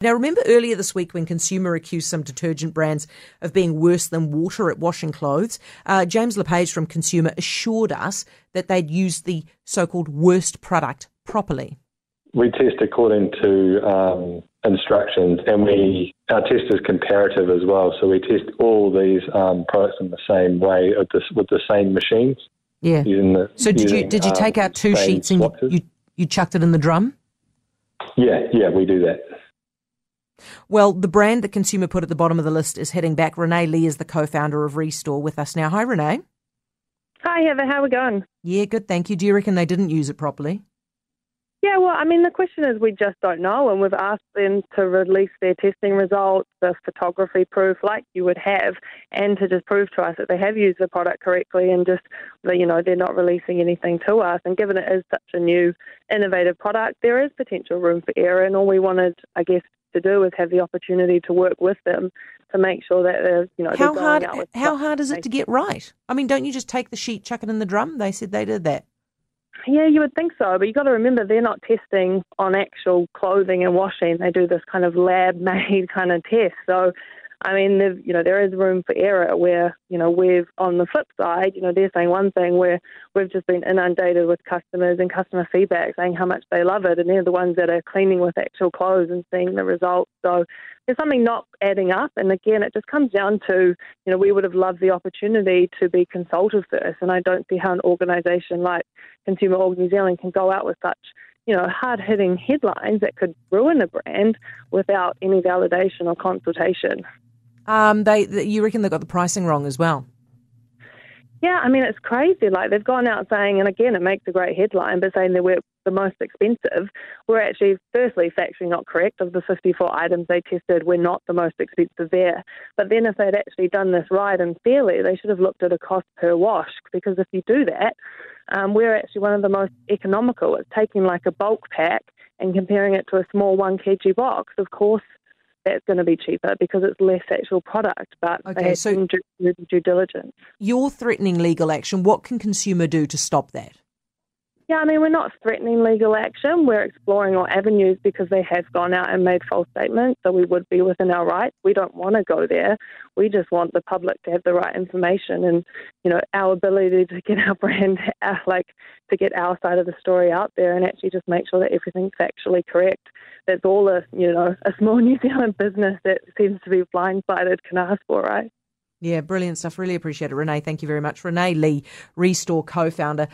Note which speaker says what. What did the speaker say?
Speaker 1: Now, remember earlier this week when Consumer accused some detergent brands of being worse than water at washing clothes? Uh, James LePage from Consumer assured us that they'd used the so called worst product properly.
Speaker 2: We test according to um, instructions, and we our test is comparative as well. So we test all these um, products in the same way with the, with the same machines.
Speaker 1: Yeah.
Speaker 2: The,
Speaker 1: so did using, you did you take um, out two sheets and you, you, you chucked it in the drum?
Speaker 2: Yeah, yeah, we do that.
Speaker 1: Well, the brand that consumer put at the bottom of the list is heading back. Renee Lee is the co-founder of Restore with us now. Hi, Renee.
Speaker 3: Hi, Heather. How are we going?
Speaker 1: Yeah, good. Thank you. Do you reckon they didn't use it properly?
Speaker 3: Yeah, well, I mean, the question is we just don't know, and we've asked them to release their testing results, the photography proof, like you would have, and to just prove to us that they have used the product correctly, and just you know they're not releasing anything to us. And given it is such a new, innovative product, there is potential room for error, and all we wanted, I guess, to do is have the opportunity to work with them to make sure that they're, you know,
Speaker 1: how hard
Speaker 3: how
Speaker 1: hard is it to get right? I mean, don't you just take the sheet, chuck it in the drum? They said they did that.
Speaker 3: Yeah, you would think so, but you've got to remember they're not testing on actual clothing and washing. They do this kind of lab-made kind of test. So I mean, you know, there is room for error where, you know, we've, on the flip side, you know, they're saying one thing where we've just been inundated with customers and customer feedback saying how much they love it, and they're the ones that are cleaning with actual clothes and seeing the results. So there's something not adding up. And again, it just comes down to, you know, we would have loved the opportunity to be consulted first, and I don't see how an organisation like Consumer Org New Zealand can go out with such you know, hard hitting headlines that could ruin a brand without any validation or consultation.
Speaker 1: Um, they, you reckon they got the pricing wrong as well?
Speaker 3: Yeah, I mean it's crazy. Like they've gone out saying, and again, it makes a great headline, but saying they were the most expensive. We're actually, firstly, factually not correct. Of the 54 items they tested, we're not the most expensive there. But then, if they'd actually done this right and fairly, they should have looked at a cost per wash. Because if you do that, um, we're actually one of the most economical. It's taking like a bulk pack and comparing it to a small one kg box. Of course, that's going to be cheaper because it's less actual product, but okay, they have so due, due diligence.
Speaker 1: You're threatening legal action. What can consumer do to stop that?
Speaker 3: Yeah, I mean, we're not threatening legal action. We're exploring all avenues because they have gone out and made false statements. So we would be within our rights. We don't want to go there. We just want the public to have the right information and, you know, our ability to get our brand, like, to get our side of the story out there and actually just make sure that everything's factually correct. That's all a, you know, a small New Zealand business that seems to be blindsided can ask for, right?
Speaker 1: Yeah, brilliant stuff. Really appreciate it. Renee, thank you very much. Renee Lee, Restore co founder.